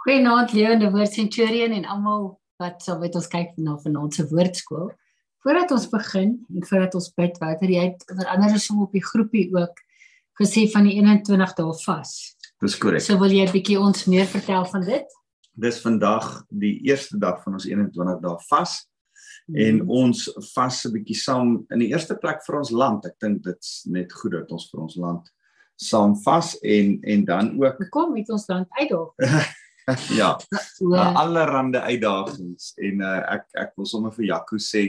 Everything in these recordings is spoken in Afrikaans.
Goeienaand Lewende Woord Centurion en almal wat saam met ons kyk na vanaand se woordskool. Voordat ons begin en voordat ons bid, Wouter, jy het verander som op die groepie ook gesê van die 21 dae vas. Dis korrek. So wil jy 'n bietjie ons meer vertel van dit? Dis vandag die eerste dag van ons 21 dae vas en ons vas 'n bietjie saam in die eerste plek vir ons land. Ek dink dit's net goed dat ons vir ons land saam vas en en dan ook kom met ons land uitdaag. ja, So, uh, allerhande uitdagings en uh, ek ek wil sommer vir Jaco sê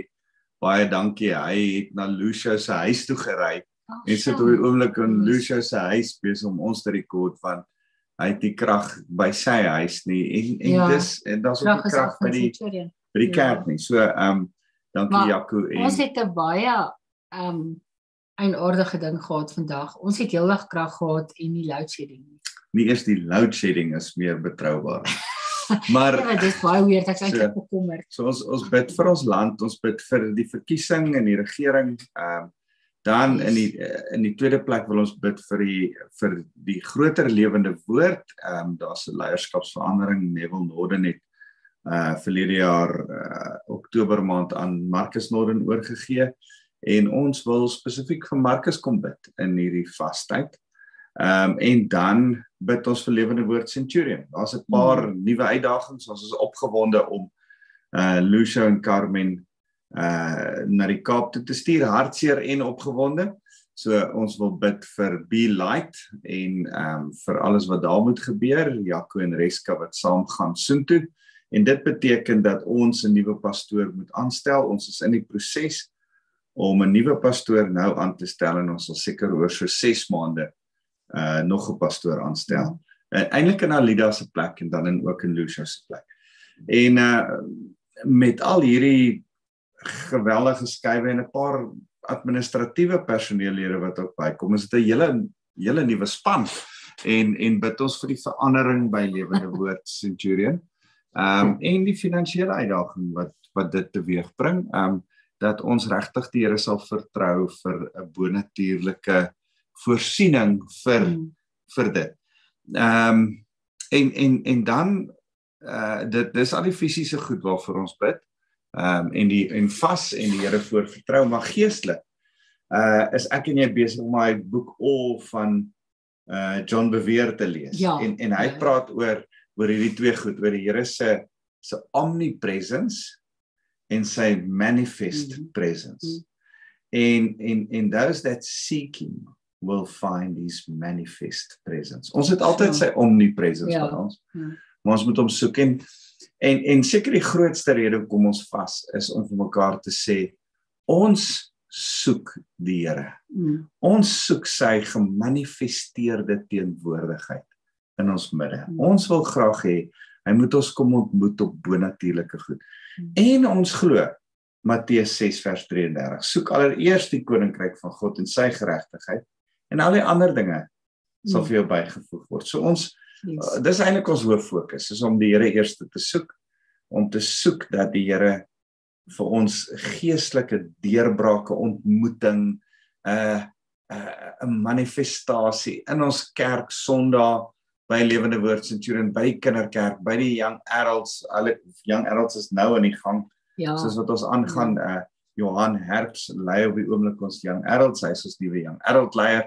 baie dankie. Hy het na Lucia se huis toe gery ag, en sit op die oomblik in Lucia se huis besig om ons te rekord want hy het die krag by sy huis nie en en Ja. dis en daar's ook die krag by die by die Ja. kerk nie. So ehm um, dankie Maar Jaco en Ons het 'n baie ehm um, 'n aardige ding gehad vandag. Ons het heeldag krag gehad en nie load shedding nie. Nie eers die load shedding is meer betroubaar. maar Ja, dit is baie weird. Ek's eintlik So. bekommerd. So ons ons bid vir ons land, ons bid vir die verkiesing en die regering. Ehm dan in die eh, in die tweede plek wil ons bid vir die vir die groter lewende woord. Ehm daar's 'n leierskapsverandering. Neville Norden het uh verlede jaar uh Oktober maand aan Marcus Norden oorgegee en ons wil spesifiek vir Marcus kom bid in hierdie vastyd. Ehm um, en dan bid ons vir lewende woord Centurion. Daar's 'n paar hmm. nuwe uitdagings. Ons is opgewonde om uh Lucia en Carmen uh na die Kaap toe te stuur, hartseer en opgewonde. So ons wil bid vir Be Light en ehm um, vir alles wat daar moet gebeur, Jaco en Reska wat saam gaan soontoe. En dit beteken dat ons 'n nuwe pastoor moet aanstel. Ons is in die proses om 'n nuwe pastoor nou aan te stel en ons sal seker oor so 6 maande uh nog 'n pastoor aanstel. Uh, Eintlik in Alida se plek en dan in ook in Lucia se plek. En uh met al hierdie geweldige skuwe en 'n paar administratiewe personeellede wat ook bykom, is dit 'n hele hele nuwe span en en bid ons vir die verandering by Lewende Woord Centurion. Ehm um, en die finansiële uitdaging wat wat dit teweegbring. Ehm um, dat ons regtig die Here sal vertrou vir 'n bonatuurlike voorsiening vir Mm. vir dit. Ehm um, en en en dan uh dit dis al die fisiese goed waarvoor ons bid. Ehm um, en die en vas en die Here voor vertrou maar geestelik. Uh is ek en jy besig om my boek All van uh John Bevere te lees Ja, en en hy ja. praat oor oor hierdie twee goed oor die Here se se omnipresence en sy manifest Mhm. presence. Mhm. En en en those that seek him will find his manifest presence. Ons het altyd sy omnipresence Ja. van ons. Ja. Maar ons moet hom soek en en en seker die grootste rede hoekom ons vas is om vir mekaar te sê ons soek die Here. Mm. Ons soek sy gemanifesteerde teenwoordigheid in ons midde. Mm. Ons wil graag hê hy moet ons kom ontmoet op bonatuurlike goed. Mm. En ons glo Matteus 6 vers 33. Soek allereers die koninkryk van God en sy geregtigheid en al die ander dinge sal Mm. vir jou bygevoeg word. So ons Yes. Uh, dis eintlik ons hoof fokus is om die Here eers te soek om te soek dat die Here vir ons geestelike deurbrake ontmoeting 'n uh, 'n uh, 'n manifestasie in ons kerk Sondag by Lewende Woord Centurion by die kinderkerk by die young adults hulle young adults is nou in die gang Ja. soos wat ons aangaan uh Johan Herbs lei op die oomblik ons young adults hy is ons nuwe young adult leier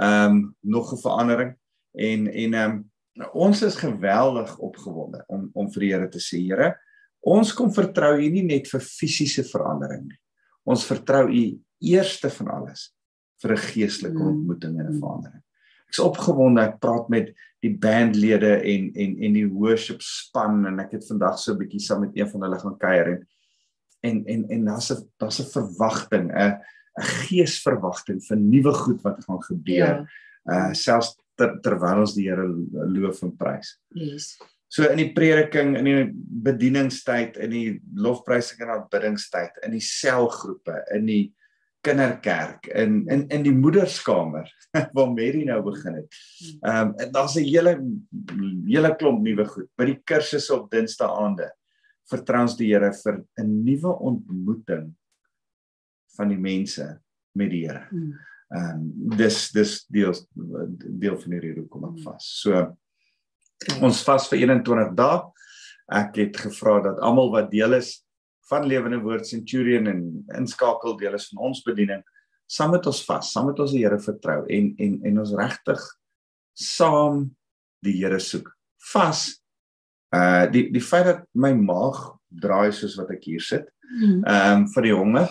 ehm um, nog 'n verandering. En en ehm um, ons is geweldig opgewonde om om vir die Here te sê Here ons kom vertrou U nie net vir fisiese verandering nie. Ons vertrou U eerste van alles vir 'n geestelike Mm. ontmoeting en 'n verandering. Ek's opgewonde ek praat met die bandlede en en en die worship span en ek het vandag so 'n bietjie saam met een van hulle gaan kuier en en en en daar's 'n daar's 'n verwagting 'n 'n geesverwagting vir nuwe goed wat gaan gebeur Ja. uh selfs ter, terwyl ons die Here loof en prys. Yes. So in die prediking, in die bedieningstyd, in die lofprysing en aanbiddingstyd, in die selgroepe, in die kinderkerk, in in in die moederskamer waar Mary nou begin het. Ehm um, daar's 'n hele hele klomp nuwe goed by die kursusse op Dinsdae-aande. Vertrou ons die Here vir 'n nuwe ontmoeting van die mense met die Here. Mm. Ehm um, dis dis deel deel van hierdie hoekom ek vas. So Okay. Ons vas vir 21 dae. Ek het gevra dat almal wat deel is van Lewende Woord Centurion en inskakel deel is van ons bediening, saam met ons vas, saam met ons die Here vertrou en en en ons regtig saam die Here soek. Vas uh die die feit dat my maag draai soos wat ek hier sit, Mm. ehm um, vir die honger,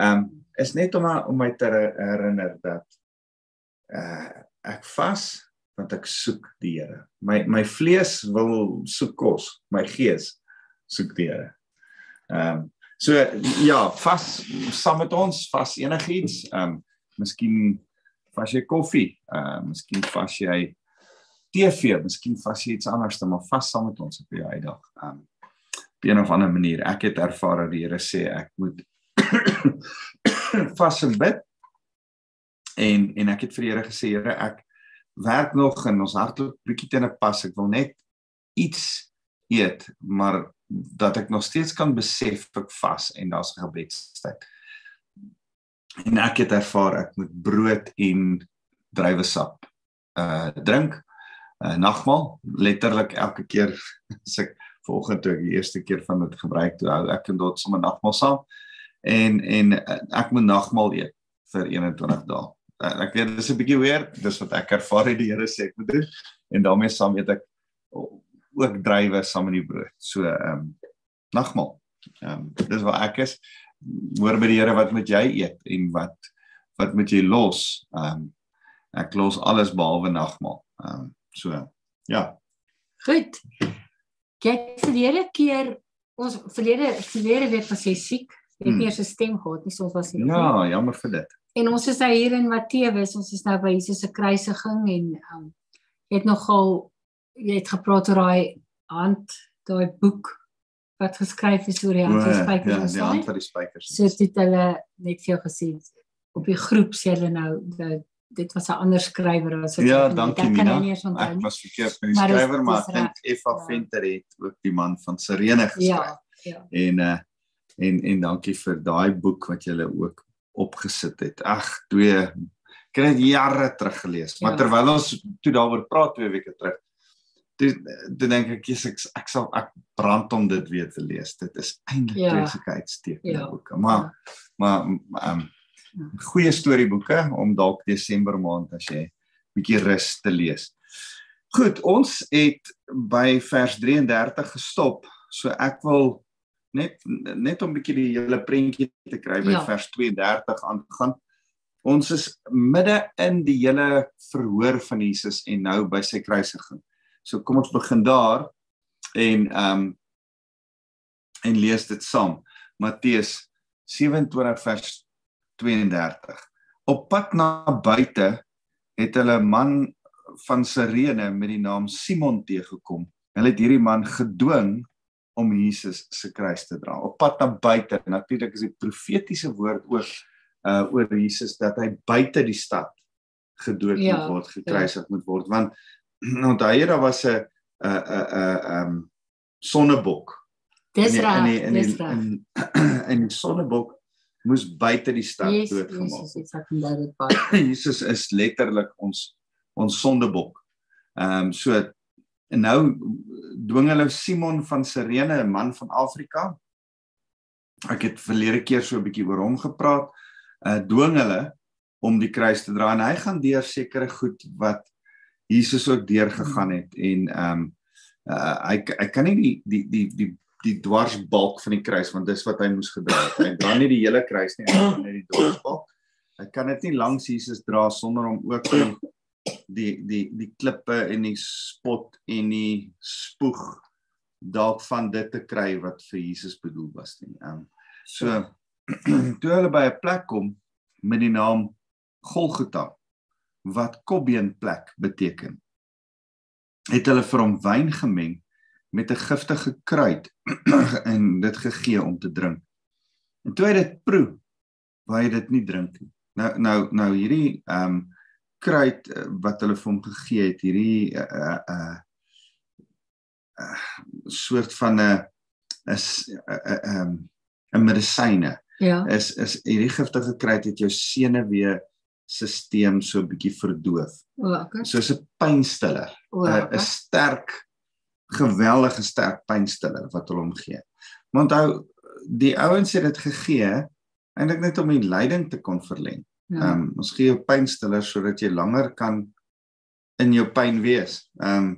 ehm um, is net om om my te herinner dat uh ek vas want ek soek die Here. My my vlees wil soek kos, my gees soek die Here. Ehm um, so ja, vas saam met ons, vas enigiets. Ehm um, miskien vas jy koffie, ehm uh, miskien vas jy TV, miskien vas jy iets anders, maar vas saam met ons op die uitdag. Ehm um, op een of ander manier. Ek het ervaar dat die Here sê ek moet vas en bid. En en ek het vir die Here gesê, Here, ek werk nog en ons hardloop bietjie teen 'n pas. Ek wil net iets eet, maar dat ek nog steeds kan besef ek vas en daar's 'n gebedstyd. En ek het ervaar ek moet brood en druiwesap uh drink. Uh nagmaal, letterlik elke keer as ek vanoggend toe ek die eerste keer van dit gebruik toe hou ek en dit sommer nagmaal saam. En en uh, ek moet nagmaal eet vir 21 dae. Uh, ek weet dis 'n bietjie weird, dis wat ek ervaar het die Here sê ek moet doen en daarmee saam eet ek ook drywe saam met die brood. So ehm um, nagmaal. Ehm um, dis waar ek is. Hoor by die Here wat moet jy eet en wat wat moet jy los? Ehm um, ek los alles behalwe nagmaal. Ehm um, so ja. Goed. Kyk verlede keer ons verlede verlede week was jy siek. Het Hmm. nie eers 'n stem gehad nie, so ons was nie. Ja, jammer vir dit. En ons is nou hier in Matteus, ons is nou by Jesus se kruisiging en um, jy het nogal jy het gepraat oor daai hand, daai boek wat geskryf is oor die hand van O, spykers ja, die hand van die spykers. So dit hulle net vir jou gesê op die groep sê hulle nou dat dit was 'n ander skrywer as wat Ja, dankie Mina. nie Ek nie. was verkeerd met die skrywer, maar ek dink Effa Ja. Venter het ook die man van Sirene geskryf. Ja, ja. En uh en en dankie vir daai boek wat jy ook opgesit het. Ag, twee ek het dit jare terug gelees, maar Ja. terwyl ons toe daaroor praat twee weke terug, toe toe dink ek jy's ek, ek sal ek brand om dit weer te lees. Dit is eintlik Ja. sulke uitstekende Ja. boeke. Maar maar ehm um, goeie storieboeke om dalk Desember maand as jy bietjie rus te lees. Goed, ons het by vers 33 gestop. So ek wil net net om 'n bietjie die hele prentjie te kry by Ja. vers 32 aangaan. Ons is midde in die hele verhoor van Jesus en nou by sy kruisiging. So kom ons begin daar en ehm um, en lees dit saam. Matteus 27 vers 32. Op pad na buite het hulle 'n man van Sirene met die naam Simon teëgekom. Hulle het hierdie man gedwing om Jesus se kruis te dra. Op pad na buite. Natuurlik is dit profetiese woord ook uh oor Jesus dat hy buite die stad gedood Ja, moet word, gekruisig ja. moet word want onthou jy daar was 'n 'n 'n 'n sonnebok Dis in die- in die- reg, in die- dis reg. in in die sonnebok moes buite die stad Yes, doodgemaak word. Jesus is letterlik ons ons sondebok. Ehm um, so en nou dwing hulle Simon van Sirene, 'n man van Afrika. Ek het verlede keer so 'n bietjie oor hom gepraat. Uh dwing hulle om die kruis te dra en hy gaan deur sekere goed wat Jesus ook deurgegaan het en ehm um, uh hy hy kan nie die die die die die dwarsbalk van die kruis want dis wat hy moes gedra het. Hy dra nie die hele kruis nie, hy dra net die dwarsbalk. Hy kan dit nie langs Jesus dra sonder om ook die die die klippe en die spot en die spoeg dalk van dit te kry wat vir Jesus bedoel was nie. Ehm um, so toe hulle by 'n plek kom met die naam Golgotha wat kopbeenplek beteken. Het hulle vir hom wyn gemeng met 'n giftige kruid en dit gegee om te drink. En toe hy dit proe, wou hy dit nie drink nie. Nou nou nou hierdie ehm um, kruid uh, wat hulle vir hom gegee het, hierdie 'n uh, uh, uh, soort van 'n is 'n um, 'n medisyne Ja. is is hierdie giftige kruid het jou senuwee stelsel so 'n bietjie verdoof. O, okay. Soos 'n pynstiller, 'n okay. 'n sterk geweldige sterk pynstiller wat hulle hom gee. Maar onthou die ouens het dit gegee eintlik net om die lyding te kon verleng. Ehm ja. um, ons gee jou pynstiller sodat jy langer kan in jou pyn wees. Ehm um,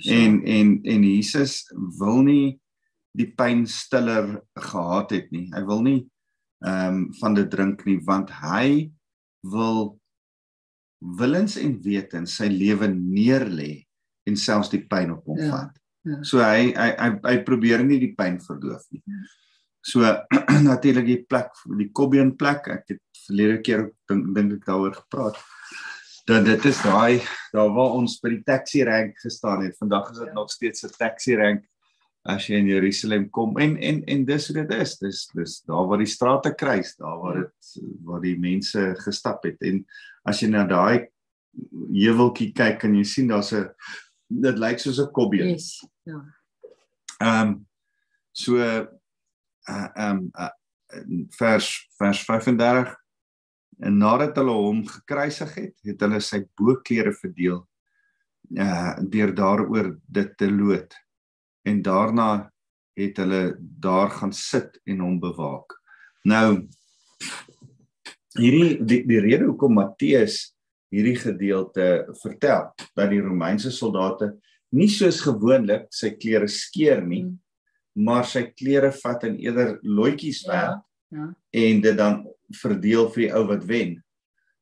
so. en en en Jesus wil nie die pynstiller gehad het nie. Hy wil nie ehm um, van dit drink nie want hy wil willens en wetens sy lewe neerlê en selfs die pyn op hom ja, vat. Ja. So hy hy hy, hy probeer nie die pyn verdoof nie. So natuurlik die plek die Kobbeen plek. Ek het verlede keer dink dink ek daaroor gepraat. Dat dit is daai daar waar ons by die taxi rank gestaan het. Vandag is dit ja. nog steeds 'n taxi rank as jy in Jerusalem kom en en en dis hoe dit is dis dis daar waar die strate kruis daar waar ja. dit waar die mense gestap het en as jy na daai heuweltjie kyk kan jy sien daar's 'n dit lyk soos 'n kobbie yes ja ehm um, so uh ehm um, uh, vers vers 35 en nadat hulle hom gekruisig het het hulle sy boklere verdeel uh deur daaroor dit te lood en daarna het hulle daar gaan sit en hom bewaak. Nou hierdie die, die rede hoekom Matteus hierdie gedeelte vertel dat die Romeinse soldate nie soos gewoonlik sy klere skeer nie, hmm. Maar sy klere vat en eerder loetjies ja, werk ja, ja. en dit dan verdeel vir die ou wat wen.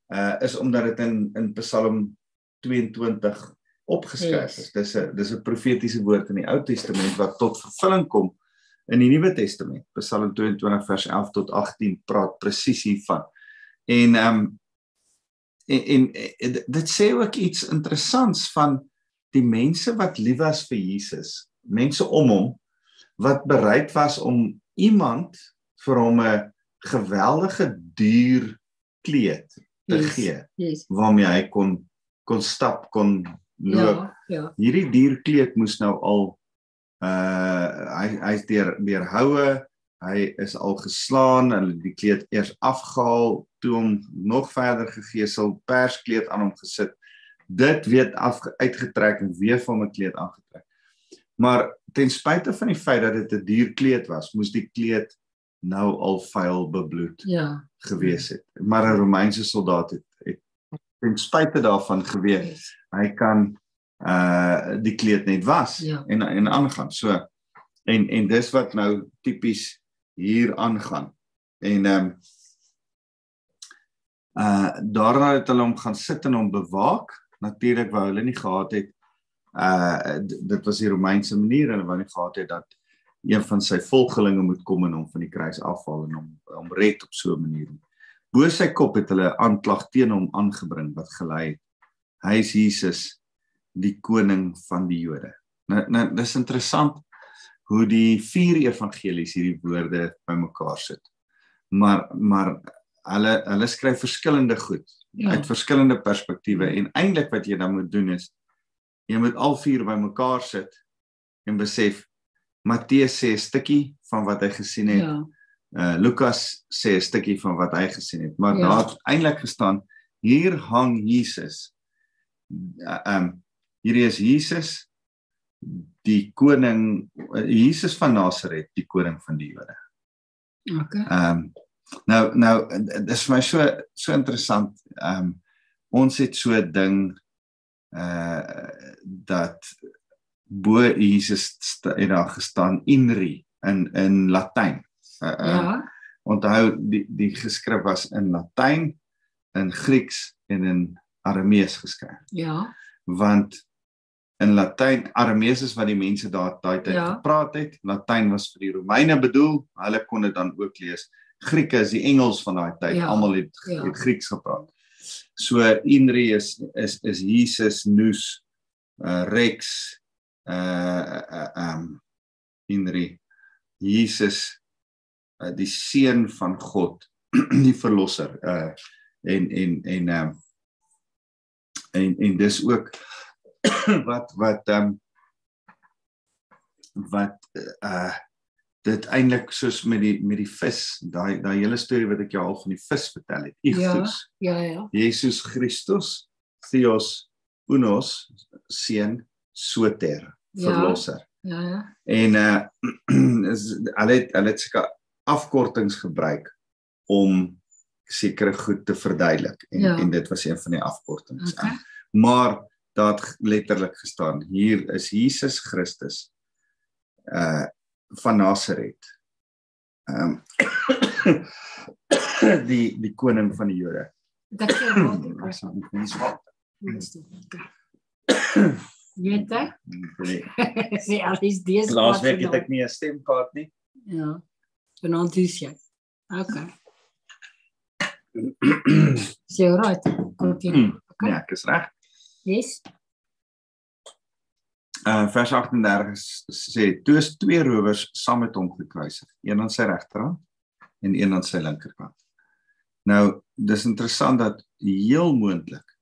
Uh is omdat dit in in Psalm 22 opgeskryf is. Dis 'n dis 'n profetiese woord in die Ou Testament wat tot vervulling kom in die Nuwe Testament. Psalm 22 vers 11 tot 18 praat presies hiervan. En ehm um, en, en, en dit sê ook iets interessants van die mense wat lief was vir Jesus, mense om hom wat bereid was om iemand vir hom 'n geweldige duur kleed te yes, gee yes. waarmee hy kon kon stap kon loop. Ja, ja. Hierdie dierkleed moes nou al uh hy hy's deur deur houe, hy is al geslaan, hulle die kleed eers afgehaal, toe hom nog verder gegeesel, perskleed aan hom gesit. Dit weet af uitgetrek en weer van 'n kleed aangetrek. Maar ten spyte van die feit dat dit 'n dierkleed was, moes die kleed nou al vuil bebloed ja gewees het. Maar 'n Romeinse soldaat het, het ten spyte daarvan geweet hy kan uh die kleed net was ja. en en aangaan. So en en dis wat nou tipies hier aangaan. En ehm um, uh daarna het hulle hom gaan sit en hom bewaak. Natuurlik wou hulle nie gehad het uh dit was die Romeinse manier hulle wou nie gehad het dat een van sy volgelinge moet kom en hom van die kruis afhaal en hom hom red op so 'n manier. Bo sy kop het hulle aanklag teen hom aangebring wat gelei het. Hy is Jesus, die koning van die Jode. Nou nou dis interessant hoe die vier evangelies hierdie woorde bymekaar sit. Maar maar hulle hulle skryf verskillende goed ja. uit verskillende perspektiewe en eintlik wat jy dan moet doen is jy moet al vier bymekaar sit en besef Matteus sê 'n stukkie van wat hy gesien het. Ja uh Lukas sê 'n stukkie van wat hy gesien het, maar ja. daar het eintlik gestaan hier hang Jesus. Uh, um hierdie is Jesus die koning uh, Jesus van Nasaret, die koning van die Jode. OK. Um nou nou dis vir my so so interessant. Um ons het so 'n ding uh dat bo Jesus het daar gestaan inri in in Latyn. Uh, ja. Onthou die die geskrif was in Latyn, in Grieks en in Aramees geskryf. Ja. Want in Latyn, Aramees is wat die mense daar daai tyd ja. gepraat het. Latyn was vir die Romeine bedoel. Hulle kon dit dan ook lees. Grieke is die Engels van daai tyd. Ja. Almal het, ja. het Grieks gepraat. So Inri is is is Jesus nous uh, Rex uh uh um Inri Jesus uh, die seun van God, die verlosser. Uh en en en um, en en dis ook wat wat um, wat uh dit eintlik soos met die met die vis, daai daai hele storie wat ek jou al van die vis vertel het. Ichthus. Ja, ja, ja. Jesus Christus, Theos Unos seun Soter. verlosser. Ja, ja. En uh is hulle het hulle het seker afkortings gebruik om sekere goed te verduidelik en Ja. en dit was een van die afkortings. Okay. Maar daar het letterlik gestaan hier is Jesus Christus uh van Nasaret. Ehm um, die die koning van die Jode. Dat is dit nie swak? Jette? Nee. Sê alles dis. Laasweek het ek nie 'n stemkaart nie. Ja. Vanaand is jy. Okay. Sê right. Continue. Nee, ek is reg. Yes. Uh vers 38 s- sê toe is twee rowers saam met hom gekruisig, een aan sy regterhand en een aan sy linkerkant. Nou, dis interessant dat heel moontlik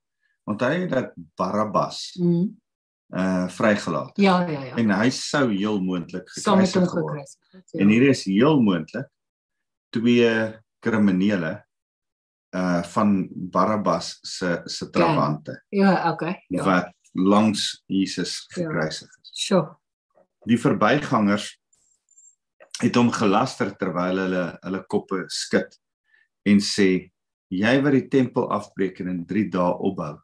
onthou jy dat Barabbas Mm. uh vrygelaat Ja, ja, ja. en hy sou heel moontlik gekruisig word. gekruisig. En hier is heel moontlik twee kriminele uh van Barabbas se se trawante Ja, okay. Ja. wat langs Jesus Ja. gekruisig is. Sure. Die verbygangers het hom gelaster terwyl hulle hulle koppe skud en sê jy wat die tempel afbreek en in 3 dae opbou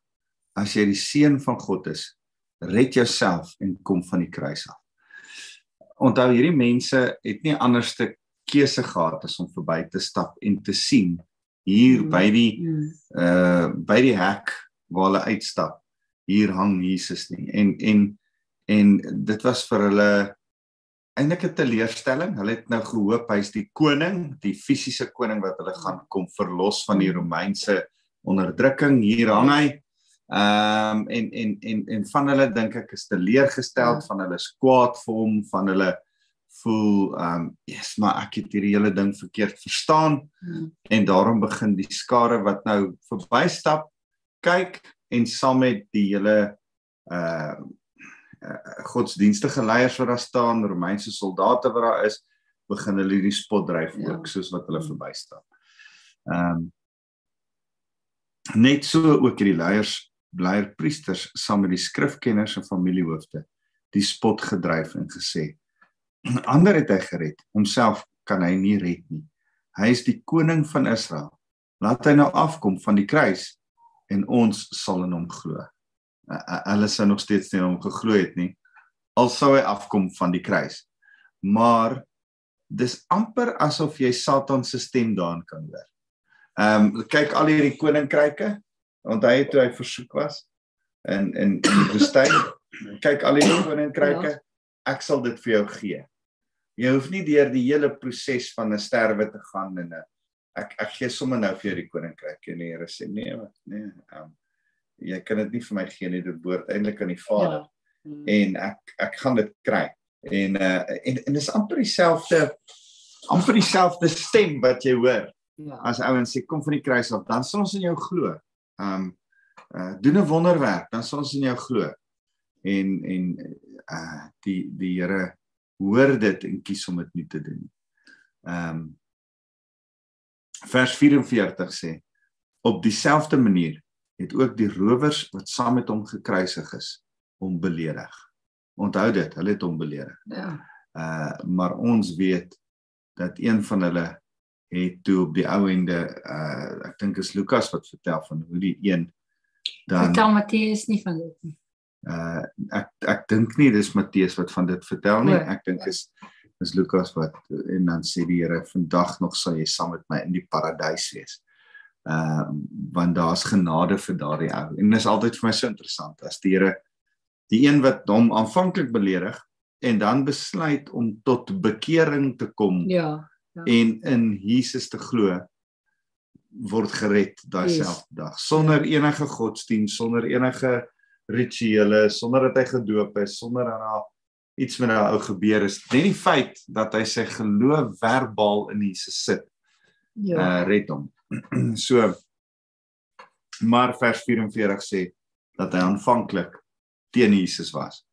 as jy die seun van God is red jouself en kom van die kruis af. Onthou hierdie mense het nie anderste keuse gehad as om verby te stap en te sien hier Mm. by die Mm. uh by die hek waar hulle uitstap hier hang Jesus nie. En en en dit was vir hulle eintlik 'n teleurstelling. Hulle het nou gehoop hy's die koning die fisiese koning wat hulle gaan kom verlos van die Romeinse onderdrukking. Hier hang hy. Ehm um, en en en en van hulle dink ek is teleurgestel Ja. van hulle is kwaad vir hom van hulle voel ehm um, yes maar ek het hierdie hele ding verkeerd verstaan. Mm. en daarom begin die skare wat nou verbystap kyk en saam met die hele uh, uh godsdienstige leiers wat daar staan, Romeinse soldate wat daar is, begin hulle hierdie spotdryf Ja. ook soos wat hulle Mm. verbystap. Ehm um, net so ook hierdie leiers, bleier priesters saam met die skrifkenners en familiehoofde die spot gedryf en gesê ander het hy gered, homself kan hy nie red nie. Hy is die koning van Israel. Laat hy nou afkom van die kruis en ons sal in hom glo. Hulle sou nog steeds nie hom geglo het nie. Al sou hy afkom van die kruis. Maar dis amper asof jy Satan se stem daarin kan hoor. Ehm um, kyk al hierdie koninkryke, onthou jy toe hy versoek was in in in die woestyn. kyk al hierdie koninkryke, ek sal dit vir jou gee. Jy hoef nie deur die hele proses van 'n sterwe te gaan en 'n ek ek gee sommer nou vir jou die koninkryk en die Here sê nee, wat nee, ehm um, jy kan dit nie vir my gee nie, dit behoort eintlik aan die Vader Ja. Mm. en ek ek gaan dit kry. En uh en en dis amper dieselfde amper dieselfde stem wat jy hoor Ja. as ouens sê kom van die kruis af, dan sal ons in jou glo. Um uh doen 'n wonderwerk, dan sal ons in jou glo. En en uh die die Here hoor dit en kies om dit nie te doen nie. Um vers 44 sê op dieselfde manier het ook die rowers wat saam met hom gekruisig is hom beledig. Onthou dit, hulle het hom beledig. Ja. Uh maar ons weet dat een van hulle het toe op die ou ende uh ek dink is Lukas wat vertel van hoe die een dan Vertel Matteus nie van dit nie. uh ek ek dink nie dis Matteus wat van dit vertel nie. Ek dink is is Lukas wat en dan sê die Here vandag nog sal jy saam met my in die paradys wees. Uh want daar's genade vir daardie ou. En dis altyd vir my so interessant as die Here die een wat hom aanvanklik beledig en dan besluit om tot bekering te kom Ja. en in Jesus te glo word gered daai Yes. selfde dag sonder enige godsdiens, sonder enige rituele, sonder dat hy gedoop is, sonder dat daar iets met daai ou gebeur is. Net die feit dat hy sy geloof verbaal in Jesus sit, Ja. uh red hom. so maar vers 44 sê dat hy aanvanklik teen Jesus was.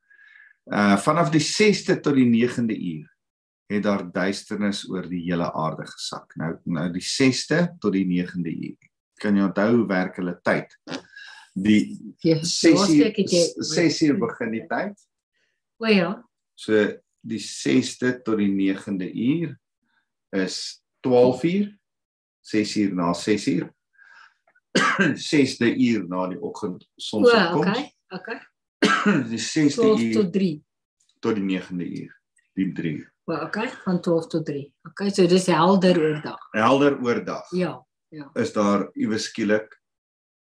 Uh vanaf die 6ste tot die 9de uur het daar duisternis oor die hele aarde gesak. Nou nou die 6ste tot die 9de uur. Kan jy onthou hoe werk hulle tyd? Die Ja, 6 uur laasweek het jy 6 uur begin die tyd O ja. So die 6de tot die 9de uur is 12 uur. 6 uur na 6 uur. 6de uur na die oggend O, sonsopkoms. okay. Okay. Die 6de 12 uur tot 3. tot die 9de uur. Die 3 uur. O, okay, van 12 tot 3. Okay, so dis helder oordag. Helder oordag. Ja. Is daar iewes skielik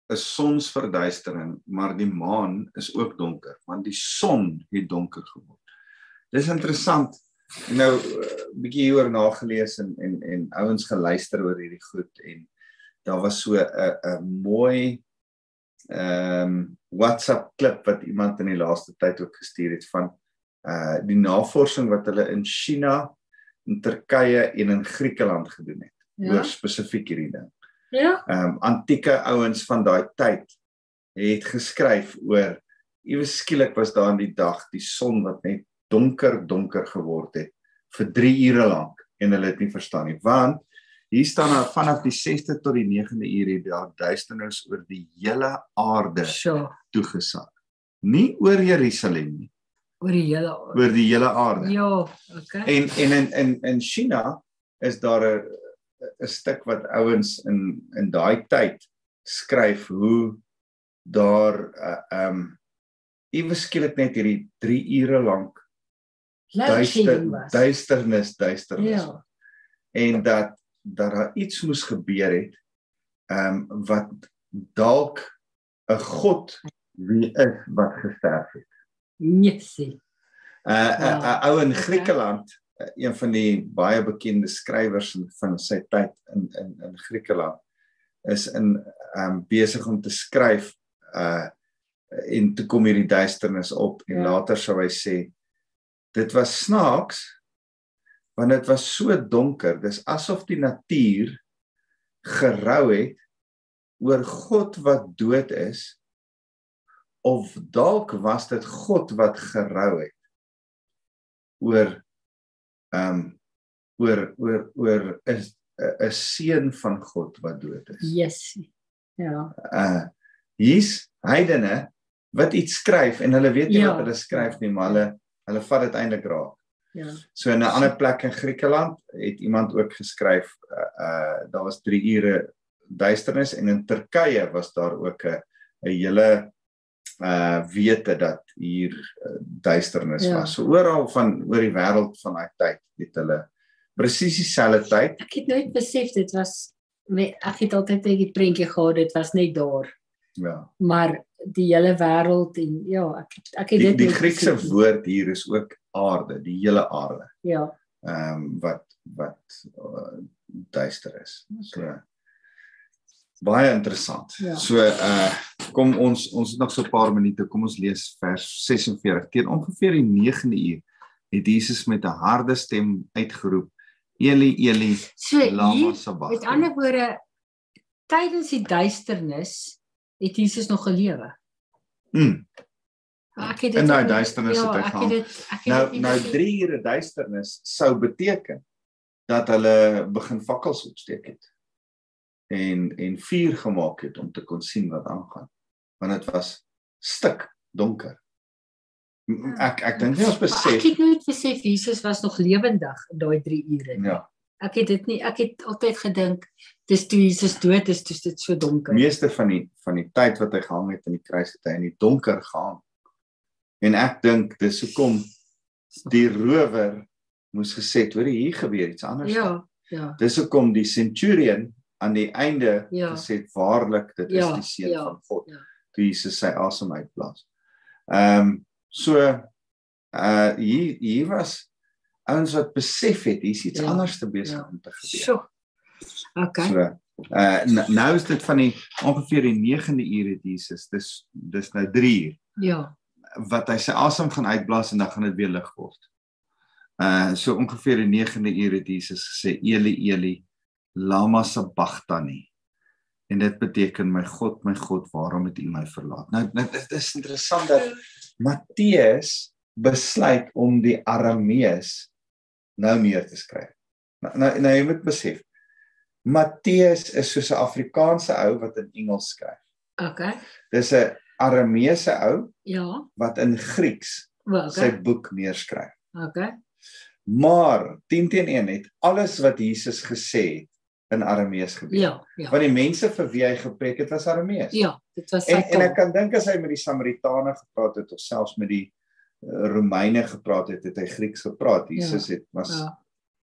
'n sonsverduistering, maar die maan is ook donker, want die son het donker geword. Dis interessant. Nou 'n uh, bietjie hieroor nagelees en en en ouens geluister oor hierdie goed en daar was so 'n 'n mooi ehm um, WhatsApp klip wat iemand in die laaste tyd ook gestuur het van uh die navorsing wat hulle in China, in Turkye en in Griekeland gedoen het Ja. oor spesifiek hierdie ding. Ja. Ehm um, antieke ouens van daai tyd het geskryf oor iewes skielik was daar in die dag die son wat net donker donker geword het vir 3 ure lank en hulle het nie verstaan nie want hier staan daar vanaf die 6de tot die 9de uur het daar duisternis oor die hele aarde So, toegesak. Nie oor Jerusalem nie, oor die hele oor die hele aarde. Ja, okay. En en in in in China is daar 'n 'n stuk wat ouens in in daai tyd skryf hoe daar 'n uh, um iewes skielik net hierdie 3 ure lank duister was. duisternis duisternis. Ja. En dat dat daar iets moes gebeur het um wat dalk 'n god wie is wat gesterf het. Nessie. 'n 'n Wow. 'n ou in Okay. Griekeland, uh, een van die baie bekende skrywers van sy tyd in in in Griekeland is in um besig om te skryf uh en toe kom hierdie duisternis op en Ja. later sou hy sê dit was snaaks want dit was so donker dis asof die natuur gerou het oor God wat dood is of dalk was dit God wat gerou het oor ehm um, oor oor oor is 'n seun van God wat dood is. Yes. Ja. Uh hier's heidene wat iets skryf en hulle weet nie Ja. wat hulle skryf nie, maar hulle hulle vat dit eintlik raak. Ja. So in 'n ander plek in Griekeland het iemand ook geskryf uh, uh daar was 3 ure duisternis en in Turkye was daar ook 'n 'n hele uh wete dat hier uh, duisternis Ja. was. So oral van oor die wêreld van daai tyd het hulle presies dieselfde tyd. Ek het nooit besef dit was ek het altyd net die prentjie gehad dit was net daar. Ja. Maar die hele wêreld en ja, ek ek het Die dit die nooit Griekse nie. woord hier is ook aarde, die hele aarde. Ja. Ehm um, wat wat uh, duister is. So baie interessant. Ja. So uh kom ons ons het nog so 'n paar minute. Kom ons lees vers 46. Teen ongeveer die 9de uur het Jesus met 'n harde stem uitgeroep: Eli Eli So lama sabachthani. met ander woorde tydens die duisternis het Jesus nog gelewe. Mm, Ek het In daai duisternis ja, het hy het dit het nou dit nou besef. 3 ure duisternis sou beteken dat hulle begin fakkels opsteek het en en vuur gemaak het om te kon sien wat aangaan want dit was stik donker M- ek ek dink nie ons Maar Ek besef het nooit besef Jesus was nog lewendig in daai 3 ure. nie. ja Ek het dit nie ek het altyd gedink dis toe Jesus dood is, toe is dit so donker. meeste van die van die tyd wat hy gehang het in die kruis het hy in die donker gehang en ek dink dis hoekom die rower moes gesê het hoor hier gebeur iets anders Ja, ja. Dis hoekom die centurion aan die einde Ja. gesê het waarlik dit Ja, is die seun ja, van God. ja. Toe Jesus sy asem uitblaas. Ehm um, so uh hier hier was ouens wat besef het hier's iets Ja, anders te besig ja. om te gebeur. Sjoe. Okay. So uh nou is dit van die ongeveer die 9de uur het Jesus. Dis dis nou 3 uur Ja. wat hy sy asem gaan uitblaas en dan gaan dit weer lig word. Uh so ongeveer die 9de uur het Jesus gesê Eli Eli lama sabachthani. En dit beteken my God, my God, waarom het U my verlaat? Nou nou dit is interessant dat Matteus besluit om die Aramees nou neer te skryf. Nou nou, nou jy moet besef Matteus is soos 'n Afrikaanse ou wat in Engels skryf. Okay. Dis 'n Arameese ou Ja. wat in Grieks Wel, sy okay. boek neerskryf. Okay. Maar 10 teen 1 het alles wat Jesus gesê het in Aramees gebeur. Ja, ja. Want die mense vir wie hy gepreek het was Aramees. Ja, dit was sy En en ek taal. kan dink as hy met die Samaritane gepraat het of selfs met die Romeine gepraat het, het hy Grieks gepraat. Jesus het was Ja.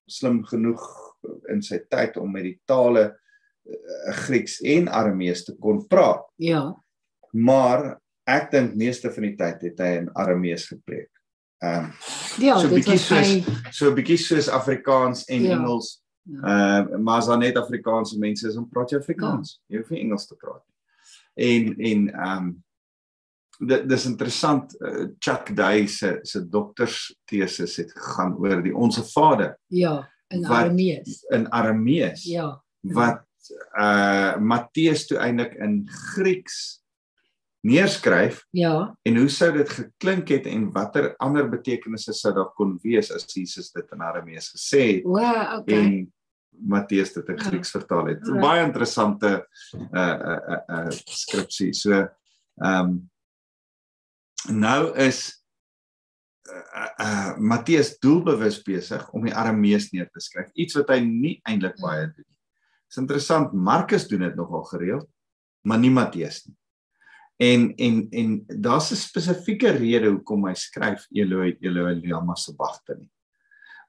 slim genoeg in sy tyd om met die tale uh, Grieks en Aramees te kon praat. Ja. Maar ek dink meeste van die tyd het hy in Aramees gepreek. Ehm um, Ja, So bietjie was sy so bietjie soos Afrikaans en Ja. Engels. Ja. Ehm uh, maar as daar net Afrikaanse mense is, dan praat jy Afrikaans. Jy hoef nie Engels te praat nie. En en ehm um, dit dis interessant uh, Chuck Day se se doktersteses het gegaan oor die Onse Vader ja, in Aramees. in Aramees Ja. wat uh Matteus toe eintlik in Grieks neerskryf Ja, en hoe sou dit geklink het en watter ander betekenisse sou daar kon wees as Jesus dit in Aramees gesê het wow, okay. en Matteus dit in Ja. Grieks vertaal het. Ja. Baie interessante uh uh uh, uh skripsie. So ehm um, nou is uh, uh Matteus doelbewus besig om die Aramees neer te skryf. Iets wat hy nie eintlik baie doen nie. Dis interessant, Markus doen dit nogal gereeld, maar nie Matteus nie. En en en daar's 'n spesifieke rede hoekom hy skryf Eloi Eloi lama sabachthani.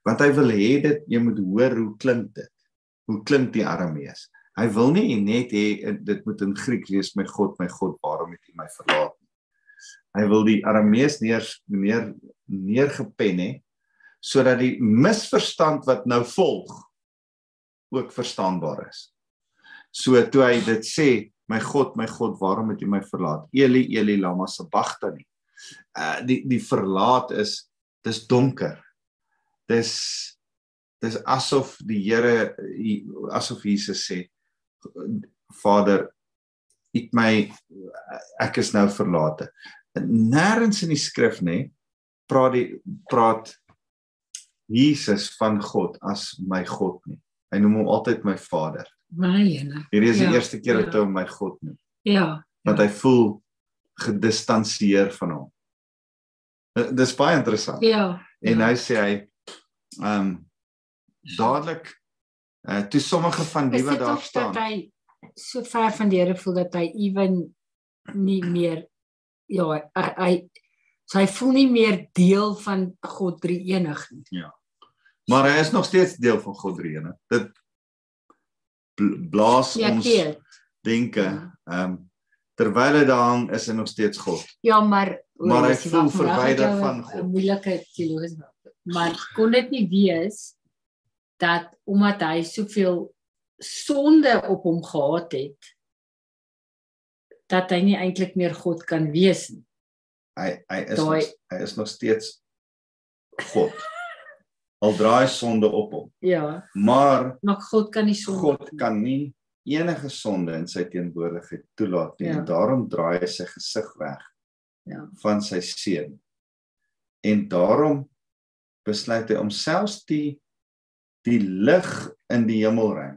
Want hy wil hê dit jy moet hoor hoe klink dit. Hoe klink die Aramees? Hy wil nie net hê dit moet in Grieks wees, my God, my God, waarom het U my verlaat. Hy wil die Aramees neer neer neergepen hê sodat die misverstand wat nou volg ook verstaanbaar is. So toe hy dit sê, my God, my God, waarom het U my verlaat? Eli Eli lama sabachthani. Uh die die verlaat is dis donker. Dis dis asof die Here asof Jesus sê Vader het my ek is nou verlate. Nêrens in die skrif nê praat die praat Jesus van God as my God nie. Hy noem hom altyd my Vader. myne. Hierdie is die Ja, eerste keer ja. dat hy hom my God noem, Ja. want hy voel gedistansieer van hom. Dis baie interessant. Ja. En ja. nou sê hy ehm um, dadelik uh toe sommige van die wat dit daar staan. dat hy so ver van die Here voel dat hy ewen nie meer ja, hy, hy so hy voel nie meer deel van God drie enig nie. Maar hy is nog steeds deel van God drie ene. Dit bl- blaas Ja, ons denke. Ja. Ehm um, terwyl hy daar hang is hy nog steeds God. Ja, maar Maar hy oor, voel maar dan gaan verwyder van God. een Moeilike teologiese. Maar kon dit nie wees dat omdat hy soveel sonde op hom gehad het dat hy nie eintlik meer God kan wees nie. Hy hy is Daai- nog, hy is nog steeds God. Al draai sonde op hom. Ja, Maar maar God kan nie sonde God kan nie enige sonde in sy teenwoordigheid toelaat nie. Ja. En daarom draai hy sy gesig weg Ja. van sy seun. En daarom besluit hy om selfs die die lig in die hemelruim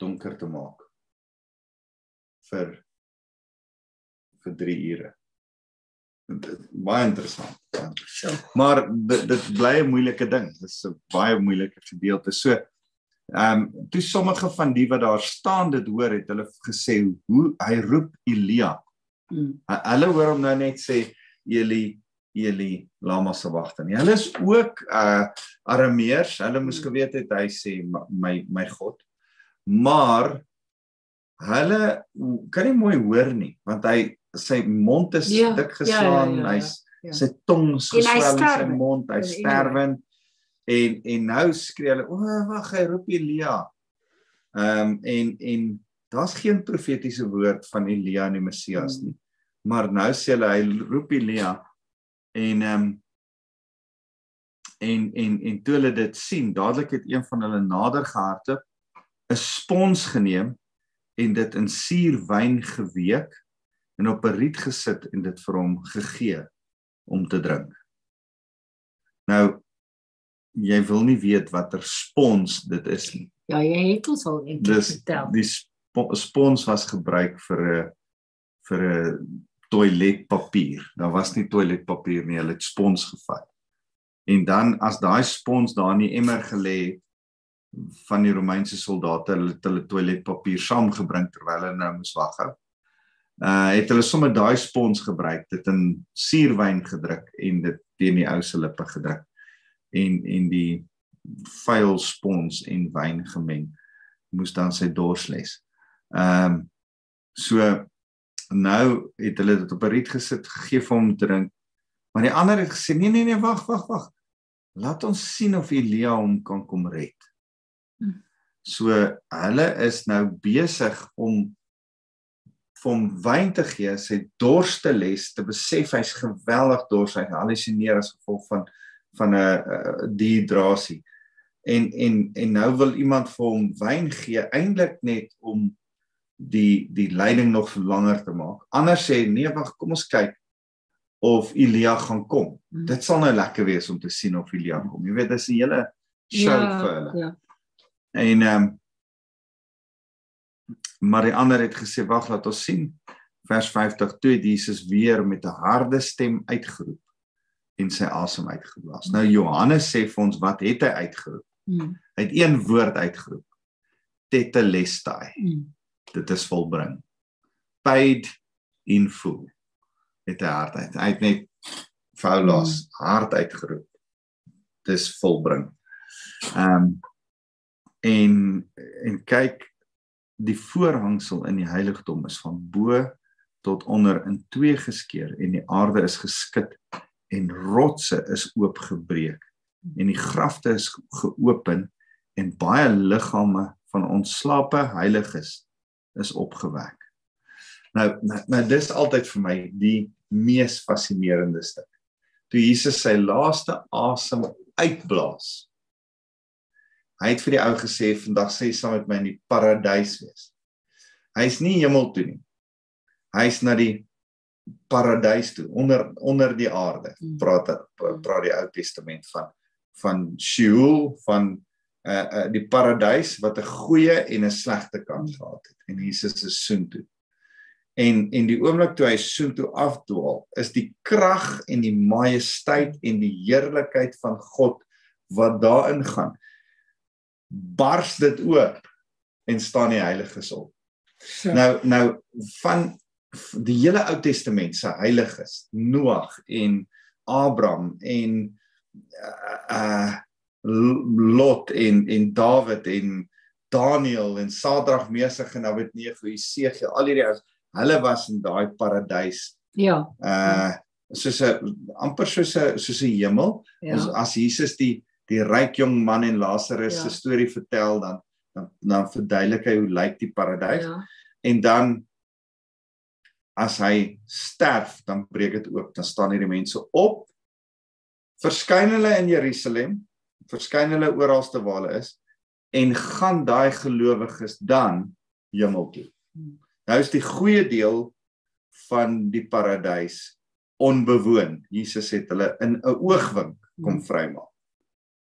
donker te maak vir vir 3 ure. Dit- Baie interessant. Ja. Maar dit, dit bly 'n moeilike ding. Dit is 'n baie moeilike gedeelte. So ehm um, toe sommige van die wat daar staan dit hoor het hulle gesê hoe hy roep Elia. Mm. Hu- Hulle hoor hom nou net sê Eli Eli lama sabachthani. Hulle is ook uh Arameërs. Hulle moes Hmm. geweet het hy sê "Ma- my my God. Maar hulle kan nie mooi hoor nie want hy sy mond is Ja, dik ja, geslaan. ja, ja, ja. Hy's Ja. sy tong is En geswel in sy mond, hy Anyway. sterwend. En en nou skree hulle, "O, wag, hy roep Elia." Ehm um, en en daar's geen profetiese woord van Elia in die Messias Hmm. nie. Maar nou sê hulle hy roep Elia en ehm um, en en en toe hulle dit sien, dadelik het een van hulle nader gehardloop, 'n spons geneem en dit in suurwyn geweek en op 'n riet gesit en dit vir hom gegee om te drink. Nou jy wil nie weet watter spons dit is nie. Ja, jy het ons al eendag vertel. die spo, spons was gebruik vir 'n vir 'n toiletpapier. Daar was nie toiletpapier nie, hulle het spons gevat. En dan as daai spons daar in die emmer gelê het van die Romeinse soldate, hulle hulle toiletpapier saamgebring terwyl hulle nou moes wag. Uh het hulle sommer daai spons gebruik, dit in suurwyn gedruk en dit teen die ou se lippe gedruk. En en die vuil spons en wyn gemeng moes dan sy dorsles. Ehm um, so nou het hulle dit op 'n riet gesit gegee vir hom te drink. Maar die ander het gesê nee nee nee wag wag wag. Laat ons sien of Elia hom kan kom red. Hm. So hulle is nou besig om van wyn te gee, sy dorste les te besef hy's geweldig dors, hy hallusineer as gevolg van van 'n dehydrasie. En en en nou wil iemand vir hom wyn gee eintlik net om die die lyding nog langer te maak. Anders sê nee, wag, kom ons kyk of Elia gaan kom. Hmm. Dit sal nou lekker wees om te sien of Elia kom. Jy weet, dis 'n hele show ja, vir hulle. Ja. En ehm um, maar die ander het gesê wag, laat ons sien. Vers 50 toe Jesus weer met 'n harde stem uitgeroep en sy asem uitgeblaas. Nou Johannes sê vir ons wat het hy uitgeroep? Hmm. Hy het een woord uitgeroep. Tetelestai. Hmm dit is volbring. Paid in full. Het hy hart uit. Hy het net Paulus hmm. hart uitgeroep. Dis volbring. Ehm um, en en kyk die voorhangsel in die heiligdom is van bo tot onder in twee geskeur en die aarde is geskit en rotse is oopgebreek en die grafte is geopen en baie liggame van ontslape heiliges is opgewek. Nou nou, nou dis altyd vir my die mees fascinerende stuk. Toe Jesus sy laaste asem uitblaas. Hy het vir die ou gesê vandag sê saam met my in die paradys wees. Hy's nie hemel toe nie. Hy's na die paradys toe onder onder die aarde. Hmm. Praat praat die Ou Testament van van Sheol van uh, uh die paradys wat 'n goeie en 'n slegte kant gehad het en Jesus is soontoe. En en die oomblik toe hy soontoe afdwaal, is die krag en die majesteit en die heerlikheid van God wat daarin gaan. Bars dit oop en staan die heiliges op. So. Nou nou van die hele Ou Testament se heiliges, Noag en Abraham en uh, uh Lot en en Dawid en Daniel en Sadrag, Mesach en Abednego, Jesegiel, al hierdie ouens, hulle was in daai paradys. Ja. Uh soos 'n amper soos 'n soos 'n hemel. Ja. As, as Jesus die die ryk jong man en Lazarus ja. se storie vertel dan dan dan verduidelik hy hoe lyk die paradys. Ja. En dan as hy sterf, dan breek dit oop, dan staan hierdie mense op. Verskyn hulle in Jerusalem verskyn hulle oralste waar hulle is en gaan daai gelowiges dan hemel toe. Nou is die goeie deel van die paradys onbewoon. Jesus het hulle in 'n oogwink kom vrymaak.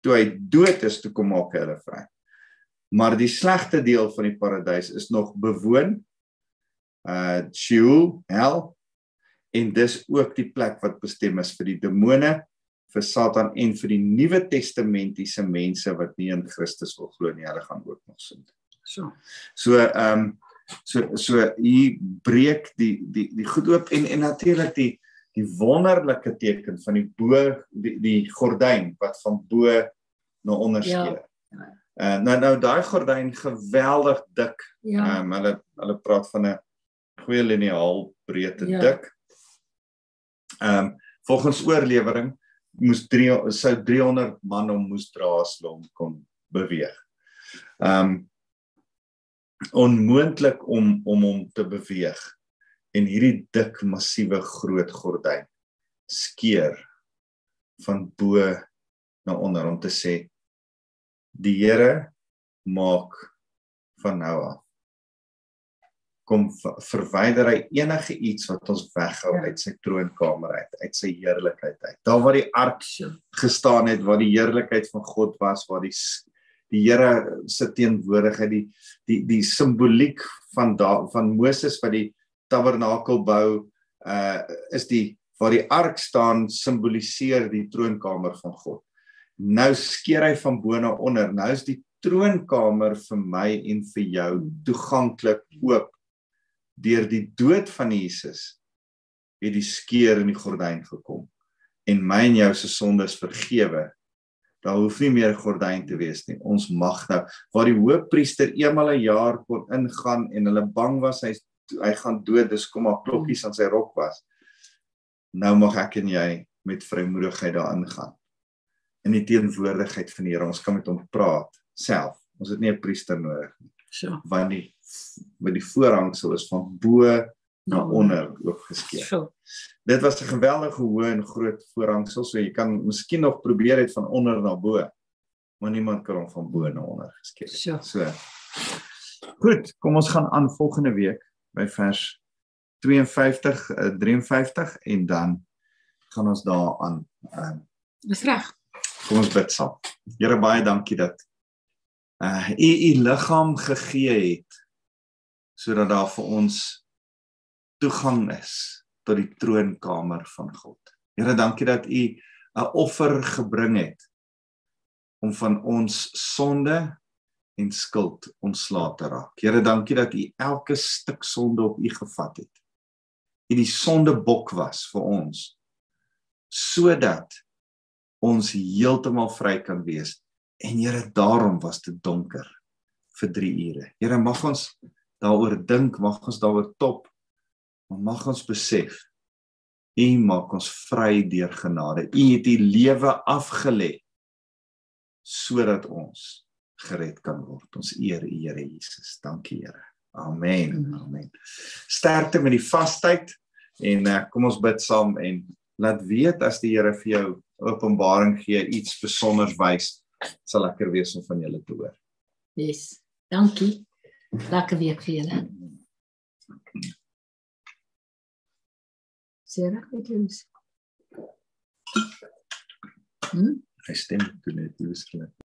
Toe hy dood is, toe kom maak hy hulle vry. Maar die slegte deel van die paradys is nog bewoon. Uh Sheol, hel en dis ook die plek wat bestem is vir die demone vir Satan en vir die Nuwe Testamentiese mense wat nie in Christus wil glo nie, hulle gaan ook nog sin. So. So ehm um, so so hier breek die die die goed oop en en natuurlik die die wonderlike teken van die bo die, die gordyn wat van bo na onder skeer. Ja. Uh, nou nou daai gordyn geweldig dik. Ja. Ehm ja. um, hulle hulle praat van 'n goeie liniaal breedte ja. dik. Ehm um, volgens oorlewering moes 3 sou 300 man om moes dra as hulle hom kon beweeg. Um onmoontlik om om hom te beweeg en hierdie dik massiewe groot gordyn skeer van bo na onder om te sê die Here maak van nou af kom verwyder hy enige iets wat ons weghou ja. uit sy troonkamer uit, uit sy heerlikheid uit. Daar waar die ark gestaan het, waar die heerlikheid van God was, waar die die Here se teenwoordigheid, die die die simboliek van da, van Moses wat die tabernakel bou, uh is die waar die ark staan simboliseer die troonkamer van God. Nou skeer hy van bo na onder. Nou is die troonkamer vir my en vir jou toeganklik oop deur die dood van Jesus het die skeur in die gordyn gekom en my en jou se sondes vergewe. Daar hoef nie meer 'n gordyn te wees nie. Ons mag nou waar die hoofpriester eenmal 'n jaar kon ingaan en hulle bang was hy hy gaan dood, dis kom maar klokkies aan sy rok was. Nou mag ek en jy met vrymoedigheid daarin gaan. In die teenwoordigheid van die Here, ons kan met hom praat self. Ons het nie 'n priester nodig nie. So. Want die met die voorhangsel is van bo na onder oopgeskeer. So. Dit was 'n geweldige hoë en groot voorhangsel, so jy kan miskien nog probeer het van onder na bo. Maar niemand kan hom van bo na onder geskeer. So. So. Goed, kom ons gaan aan volgende week by vers 52 uh, 53 en dan gaan ons daaraan ehm uh, Dis reg. Kom ons bid saam. Here baie dankie dat uh u u liggaam gegee het sodat daar vir ons toegang is tot die troonkamer van God. Here dankie dat u 'n offer gebring het om van ons sonde en skuld ontslae te raak. Here dankie dat u elke stuk sonde op u gevat het. U die sondebok was vir ons sodat ons heeltemal vry kan wees. En Here, daarom was dit donker vir 3 ure. Here, mag ons daaroor dink, mag ons daaroor top. Maar mag ons besef U maak ons vry deur genade. U het U lewe afgelê sodat ons gered kan word. Ons eer U, Here Jesus. Dankie, Here. Amen. Amen. Sterkte met die vastyd en uh, kom ons bid saam en laat weet as die Here vir jou openbaring gee, iets besonders wys, sal lekker wees om van julle te hoor. Yes. Dankie. Lekker week vir julle. Sera, het jy ons? Hm? Hy stem toe net, dis reg.